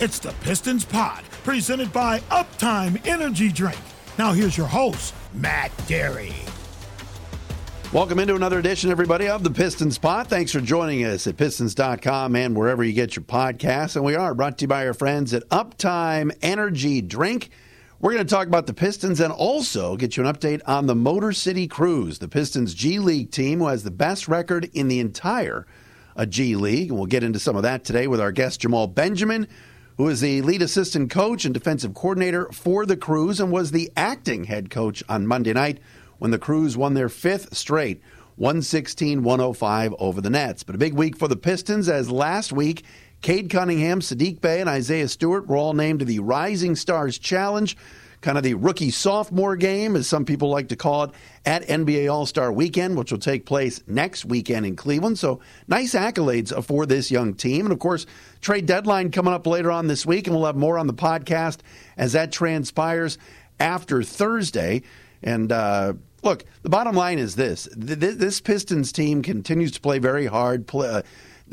It's the Pistons Pod, presented by Uptime Energy Drink. Now here's your host, Matt Dery. Welcome into another edition, everybody, of the Pistons Pod. Thanks for joining us at pistons.com and wherever you get your podcasts. And we are brought to you by our friends at Uptime Energy Drink. We're going to talk about the Pistons and also get you an update on the Motor City Cruise, the Pistons G League team who has the best record in the entire uh, G League. And we'll get into some of that today with our guest, Jamaal Benjamin, who is the lead assistant coach and defensive coordinator for the Cruise and was the acting head coach on Monday night when the Cruise won their fifth straight 116 105 over the Nets. But a big week for the Pistons as last week, Cade Cunningham, Sadiq Bey, and Isaiah Stewart were all named to the Rising Stars Challenge, kind of the rookie sophomore game, as some people like to call it, at NBA All Star Weekend, which will take place next weekend in Cleveland. So nice accolades for this young team. And of course, trade deadline coming up later on this week, and we'll have more on the podcast as that transpires after Thursday. And uh, look, the bottom line is this: this Pistons team continues to play very hard. Uh,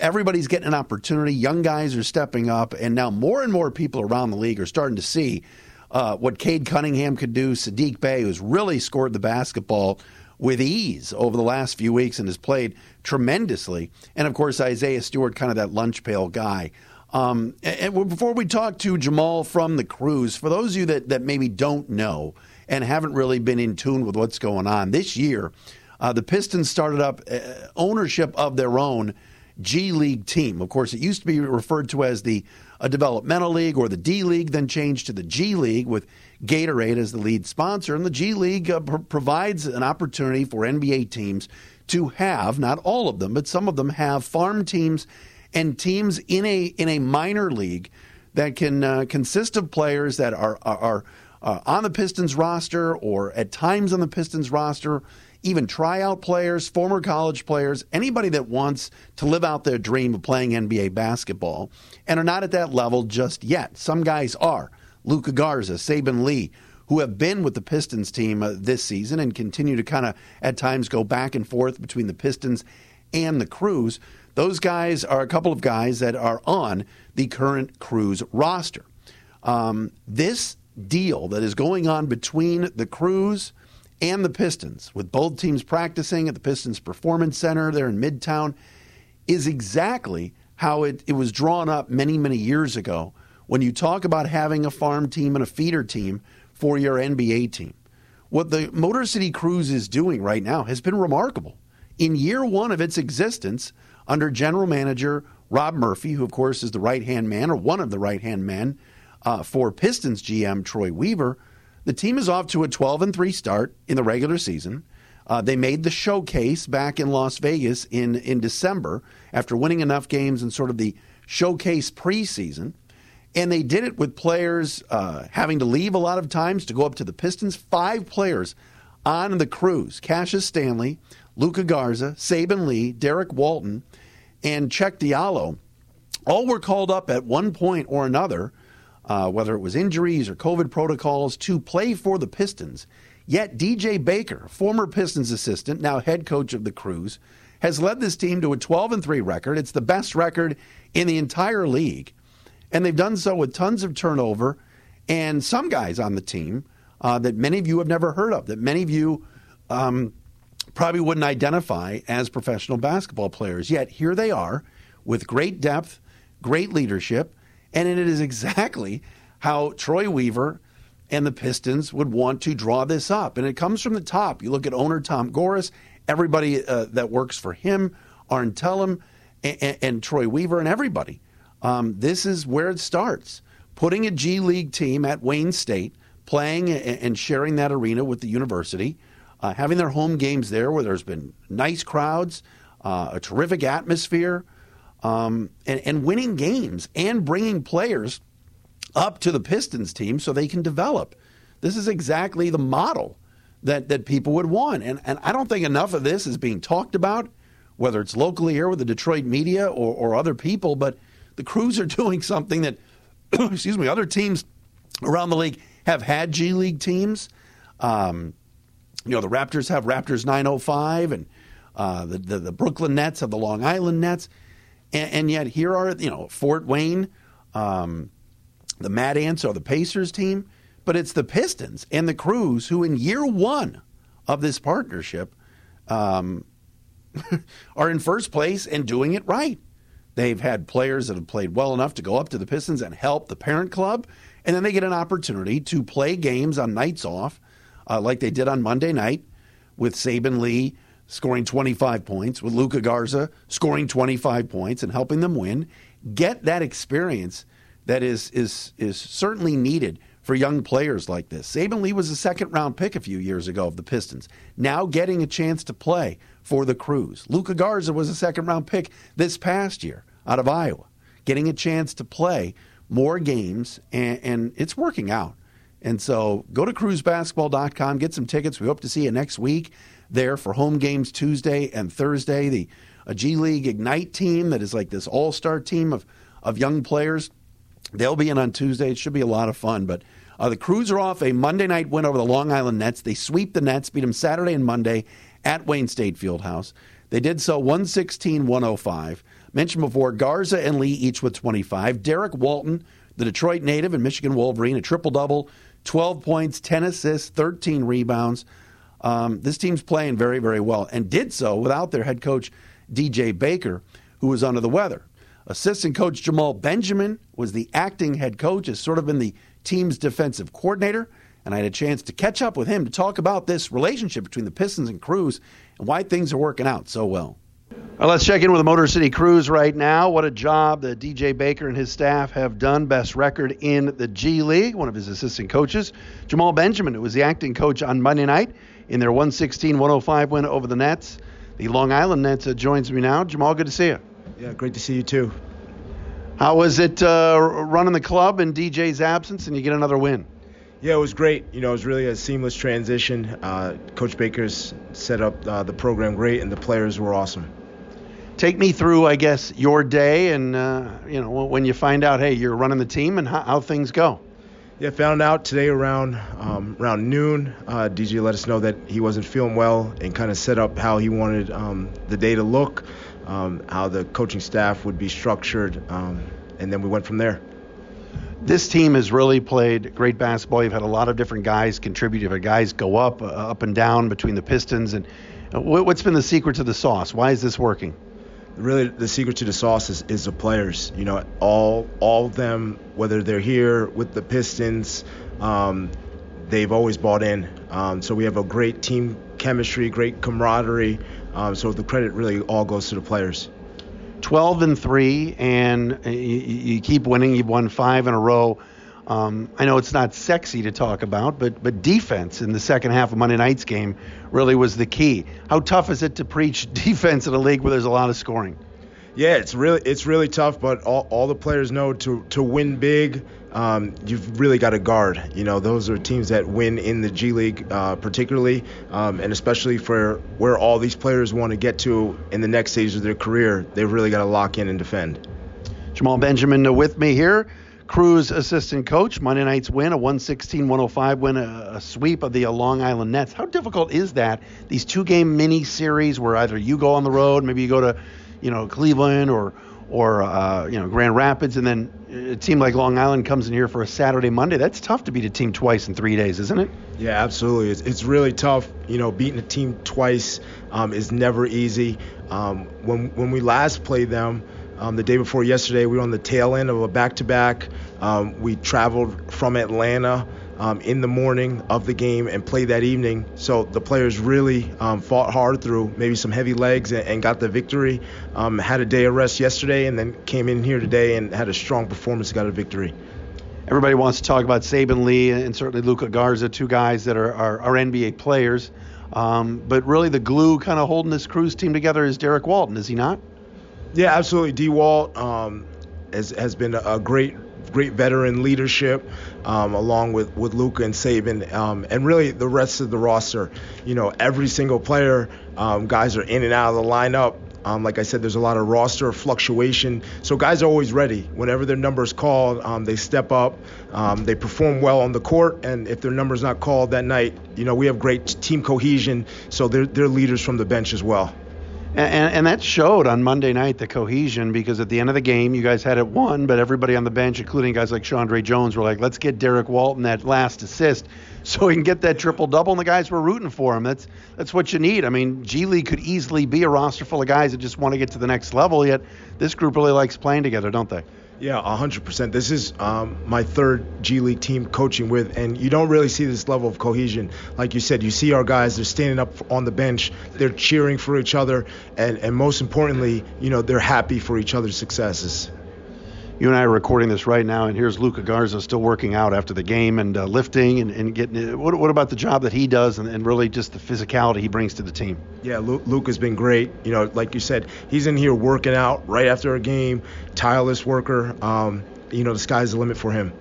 everybody's getting an opportunity. Young guys are stepping up, and now more and more people around the league are starting to see uh, what Cade Cunningham could do. Sadiq Bey, who's really scored the basketball with ease over the last few weeks and has played tremendously, and of course Isaiah Stewart, kind of that lunch pail guy. Um, and before we talk to Jamaal from the Cruise, for those of you that, that maybe don't know and haven't really been in tune with what's going on this year, uh, the Pistons started up uh, ownership of their own G League team. Of course, it used to be referred to as the a developmental league or the D League, then changed to the G League with Gatorade as the lead sponsor. And the G League uh, pr- provides an opportunity for NBA teams to have, not all of them, but some of them have farm teams and teams in a in a minor league that can uh, consist of players that are are, are uh, on the Pistons roster or at times on the Pistons roster, even tryout players, former college players, anybody that wants to live out their dream of playing NBA basketball and are not at that level just yet. Some guys are. Luka Garza, Saben Lee, who have been with the Pistons team uh, this season and continue to kind of at times go back and forth between the Pistons and the Cruise. Those guys are a couple of guys that are on the current Cruise roster. Um, this deal that is going on between the Cruise and the Pistons, with both teams practicing at the Pistons Performance Center there in Midtown, is exactly how it, it was drawn up many, many years ago when you talk about having a farm team and a feeder team for your NBA team. What the Motor City Cruise is doing right now has been remarkable. In year one of its existence, under general manager Rob Murphy, who, of course, is the right hand man or one of the right hand men uh, for Pistons GM Troy Weaver, the team is off to a 12 and 3 start in the regular season. Uh, they made the showcase back in Las Vegas in, in December after winning enough games in sort of the showcase preseason. And they did it with players uh, having to leave a lot of times to go up to the Pistons. Five players on the cruise Cassius Stanley, Luka Garza, Saben Lee, Derrick Walton, and Cheick Diallo all were called up at one point or another uh, whether it was injuries or COVID protocols, to play for the Pistons. Yet DJ Bakker, former Pistons assistant, now head coach of the Cruise, has led this team to a 12 and 3 record. It's the best record in the entire league. And they've done so with tons of turnover and some guys on the team uh, that many of you have never heard of, that many of you um, probably wouldn't identify as professional basketball players. Yet here they are with great depth, great leadership, and it is exactly how Troy Weaver and the Pistons would want to draw this up. And it comes from the top. You look at owner Tom Gores, everybody uh, that works for him, Arn Tellem, and, and, Troy Weaver, and everybody. Um, this is where it starts. Putting a G League team at Wayne State, playing and sharing that arena with the university, uh, having their home games there where there's been nice crowds, uh, a terrific atmosphere um, and, and winning games and bringing players up to the Pistons team so they can develop. This is exactly the model that, that people would want. And, and I don't think enough of this is being talked about, whether it's locally here with the Detroit media or, or other people, but the Cruise are doing something that, excuse me, other teams around the league have had G League teams. Um, you know, the Raptors have Raptors 905, and uh, the, the, the Brooklyn Nets have the Long Island Nets. And, and, yet here are, you know, Fort Wayne, um, the Mad Ants or the Pacers team, but it's the Pistons and the Cruise who, in year one of this partnership, um, are in first place and doing it right. They've had players that have played well enough to go up to the Pistons and help the parent club, and then they get an opportunity to play games on nights off, uh, like they did on Monday night with Saben Lee scoring 25 points, with Luka Garza scoring 25 points and helping them win. Get that experience that is is is certainly needed for young players like this. Saben Lee was a second round pick a few years ago of the Pistons. Now getting a chance to play for the Cruise. Luca Garza was a second round pick this past year out of Iowa, getting a chance to play more games, and, and it's working out. And so go to cruisebasketball.com, get some tickets. We hope to see you next week there for home games Tuesday and Thursday. The a G League Ignite team that is like this all star team of, of young players. They'll be in on Tuesday. It should be a lot of fun. But uh, the Cruise are off a Monday night win over the Long Island Nets. They sweep the Nets, beat them Saturday and Monday at Wayne State Fieldhouse. They did so 116 105. Mentioned before, Garza and Lee each with 25. Derrick Walton, the Detroit native and Michigan Wolverine, a triple double, 12 points, 10 assists, 13 rebounds. Um, this team's playing very, very well and did so without their head coach, DJ Bakker, who was under the weather. Assistant coach Jamaal Benjamin was the acting head coach, has sort of been the team's defensive coordinator. And I had a chance to catch up with him to talk about this relationship between the Pistons and Cruise and why things are working out so well. Well, let's check in with the Motor City Cruise right now. What a job that DJ Bakker and his staff have done. Best record in the G League. One of his assistant coaches, Jamaal Benjamin, who was the acting coach on Monday night in their 116 105 win over the Nets. The Long Island Nets uh, joins me now. Jamaal, good to see you. Yeah, great to see you too. How was it uh, running the club in DJ's absence and you get another win? Yeah, it was great. You know, it was really a seamless transition. Uh, Coach Bakker's set up uh, the program great, and the players were awesome. Take me through, I guess, your day and, uh, you know, when you find out, hey, you're running the team and how, how things go. Yeah, found out today around um, around noon. Uh, DJ let us know that he wasn't feeling well and kind of set up how he wanted um, the day to look, um, how the coaching staff would be structured, um, and then we went from there. This team has really played great basketball. You've had a lot of different guys contribute. You've had guys go up, uh, up and down between the Pistons. And uh, what's been the secret to the sauce? Why is this working? Really the secret to the sauce is, is the players. You know, all all of them, whether they're here with the Pistons, um, they've always bought in. Um, so we have a great team chemistry, great camaraderie. Um, so the credit really all goes to the players. 12 and three, and you, you keep winning. You've won five in a row. Um, I know it's not sexy to talk about, but but defense in the second half of Monday night's game really was the key. How tough is it to preach defense in a league where there's a lot of scoring? Yeah, it's really it's really tough, but all, all the players know to to win big, um, you've really got to guard. You know, those are teams that win in the G League, uh, particularly, um, and especially for where all these players want to get to in the next stage of their career. They've really got to lock in and defend. Jamaal Benjamin with me here. Cruise assistant coach. Monday night's win, a 116 105 win, a, a, sweep of the Long Island Nets. How difficult is that? These two game mini series where either you go on the road, maybe you go to, you know, Cleveland or or uh, you know Grand Rapids, and then a team like Long Island comes in here for a Saturday Monday. That's tough to beat a team twice in three days, isn't it? Yeah, absolutely. It's, it's really tough. You know, beating a team twice um, is never easy. Um, when when we last played them um, the day before yesterday, we were on the tail end of a back-to-back. Um, we traveled from Atlanta um, in the morning of the game and played that evening. So the players really um, fought hard through maybe some heavy legs and, and got the victory. Um, had a day of rest yesterday and then came in here today and had a strong performance, got a victory. Everybody wants to talk about Saben Lee and certainly Luka Garza, two guys that are, are, are NBA players. Um, but really, the glue kind of holding this Cruise team together is Derrick Walton, is he not? Yeah, absolutely. D. Walt um, has, has been a great great veteran leadership, um, along with with Luka and Saben, um, and really the rest of the roster. You know, every single player, um, guys are in and out of the lineup. Um, like I said, there's a lot of roster fluctuation, so guys are always ready. Whenever their number is called, um, they step up, um, they perform well on the court, and if their number is not called that night, you know we have great team cohesion, so they're they're leaders from the bench as well. And, and that showed on Monday night the cohesion because at the end of the game, you guys had it won, but everybody on the bench, including guys like Chandre Jones, were like, let's get Derrick Walton that last assist so he can get that triple double. And the guys were rooting for him. That's that's what you need. I mean, G League could easily be a roster full of guys that just want to get to the next level. Yet this group really likes playing together, don't they? Yeah, 100%. This is um, my third G League team coaching with, and you don't really see this level of cohesion. Like you said, you see our guys, they're standing up on the bench, they're cheering for each other, and, and most importantly, you know, they're happy for each other's successes you and I are recording this right now, and here's Luka Garza still working out after the game and uh, lifting and, and getting it. What, what, about the job that he does and, and, really just the physicality he brings to the team? Yeah, Luke, has been great. You know, like you said, he's in here working out right after a game, tireless worker. Um, you know, the sky's the limit for him.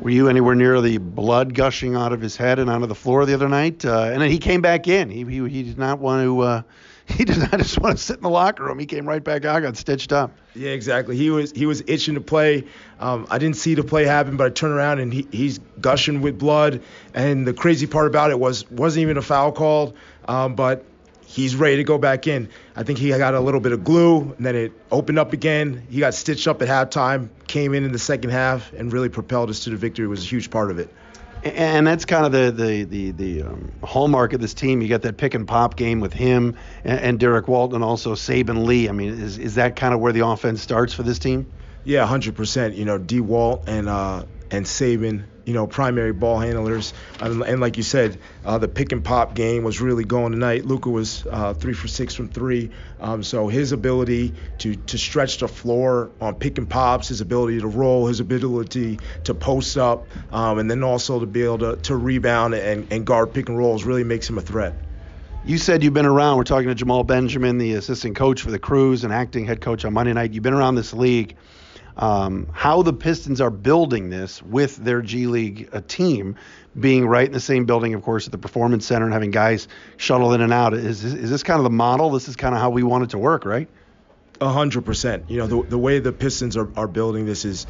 Were you anywhere near the blood gushing out of his head and onto the floor the other night? Uh, and then he came back in. He, he, he did not want to. Uh, he did not just want to sit in the locker room. He came right back out, got stitched up. Yeah, exactly. He was he was itching to play. Um, I didn't see the play happen, but I turned around and he, he's gushing with blood. And the crazy part about it was wasn't even a foul called, um, but he's ready to go back in. I think he got a little bit of glue, and then it opened up again. He got stitched up at halftime, came in in the second half, and really propelled us to the victory. It was a huge part of it and that's kind of the the the, the um, hallmark of this team. You got that pick and pop game with him and, and Derrick Walton, also Saben Lee. I mean, is is that kind of where the offense starts for this team? Yeah, 100%. You know, D. Walt and uh, and Saben you know, primary ball handlers. And, and like you said, uh, the pick and pop game was really going tonight. Luka was uh, three for six from three. Um, so his ability to to stretch the floor on pick and pops, his ability to roll, his ability to post up, um, and then also to be able to, to rebound and, and guard pick and rolls really makes him a threat. You said you've been around. We're talking to Jamaal Benjamin, the assistant coach for the Cruise and acting head coach on Monday night. You've been around this league um, how the Pistons are building this with their G League uh, team being right in the same building, of course, at the Performance Center and having guys shuttle in and out. Is, is this kind of the model? This is kind of how we want it to work, right? Hundred percent. You know, the, the way the Pistons are, are building this is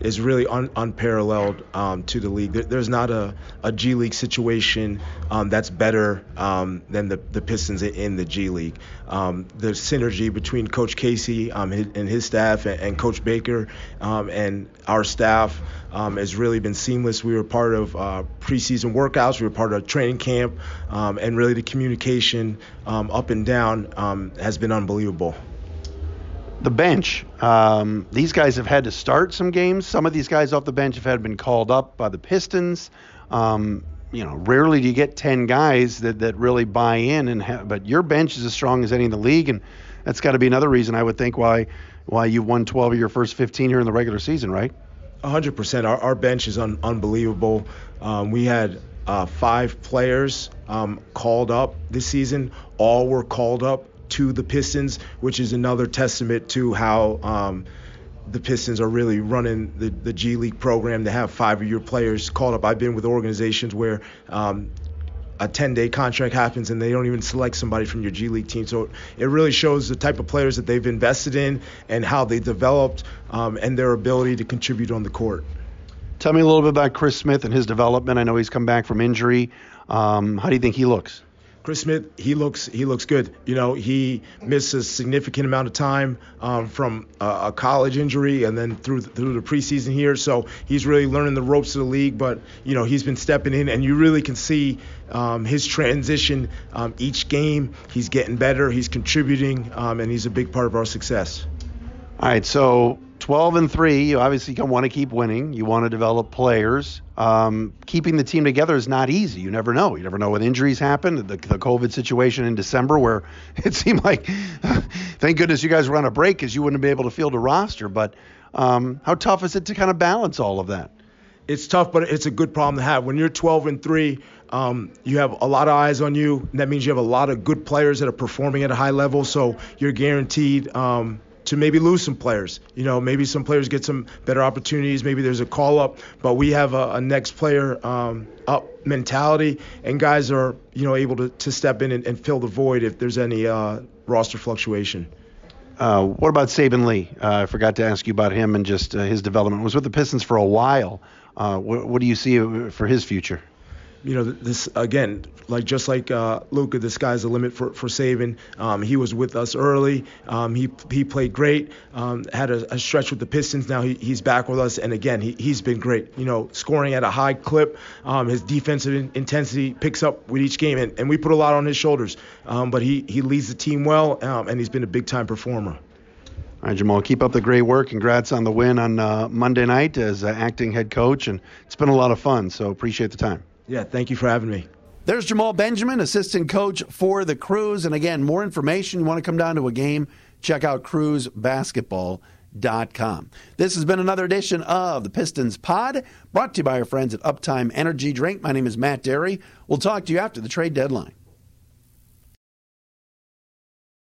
is really un, unparalleled um, to the league. There, there's not a, a G League situation um, that's better um, than the, the Pistons in the G League. Um, the synergy between Coach Casey um, and his staff and, and Coach Bakker um, and our staff has really been seamless. We were part of uh, preseason workouts, we were part of training camp, and really the communication up and down has been unbelievable the bench. Um, these guys have had to start some games. Some of these guys off the bench have had been called up by the Pistons. Um, you know, rarely do you get 10 guys that, that really buy in. And ha- but your bench is as strong as any in the league, and that's got to be another reason I would think why why you won 12 of your first 15 here in the regular season, right? 100%. Our, our bench is un- unbelievable. Um, we had uh, five players um, called up this season. All were called up to the Pistons, which is another testament to how um, the Pistons are really running the, the G League program. to have five-year players called up. I've been with organizations where um, a 10-day contract happens and they don't even select somebody from your G League team. So it really shows the type of players that they've invested in and how they developed um, and their ability to contribute on the court. Tell me a little bit about Chris Smith and his development. I know he's come back from injury. Um, how do you think he looks? Chris Smith, he looks he looks good. You know, he missed a significant amount of time um, from a, a, college injury and then through through the preseason here. So he's really learning the ropes of the league. But you know, he's been stepping in, and you really can see um, his transition um, each game. He's getting better. He's contributing, um, and he's a big part of our success. All right, so 12 and 3 you obviously want to keep winning. You want to develop players. Um, keeping the team together is not easy. You never know. You never know when injuries happen. The, the covid situation in december where it seemed like thank goodness you guys were on a break because you wouldn't be able to field a roster. But um, how tough is it to kind of balance all of that? It's tough but it's a good problem to have. When you're 12 and 3 um, you have a lot of eyes on you. that means you have a lot of good players that are performing at a high level. So you're guaranteed um, to maybe lose some players. You know, maybe some players get some better opportunities. Maybe there's a call up, but we have a, a next player um, up mentality, and guys are you know able to, to step in and, and fill the void if there's any uh, roster fluctuation. Uh, what about Saben Lee? Uh, I forgot to ask you about him and just uh, his development. Was with the Pistons for a while. Uh, what, what, do you see for his future? You know, this again, like just like uh, Luka, the sky's the limit for for Saben. Um, he was with us early. Um, he he played great. Um, had a, a, stretch with the Pistons. Now he, he's back with us, and again, he he's been great. You know, scoring at a high clip. Um, his defensive in, intensity picks up with each game, and, and we put a lot on his shoulders. Um, but he he leads the team well, um, and he's been a big time performer. All right, Jamaal, keep up the great work. Congrats on the win on uh, Monday night as uh, acting head coach, and it's been a lot of fun. So appreciate the time. Yeah, thank you for having me. There's Jamaal Benjamin, assistant coach for the Cruise. And again, more information, you want to come down to a game, check out cruisebasketball.com. This has been another edition of the Pistons Pod, brought to you by our friends at Uptime Energy Drink. My name is Matt Dery. We'll talk to you after the trade deadline.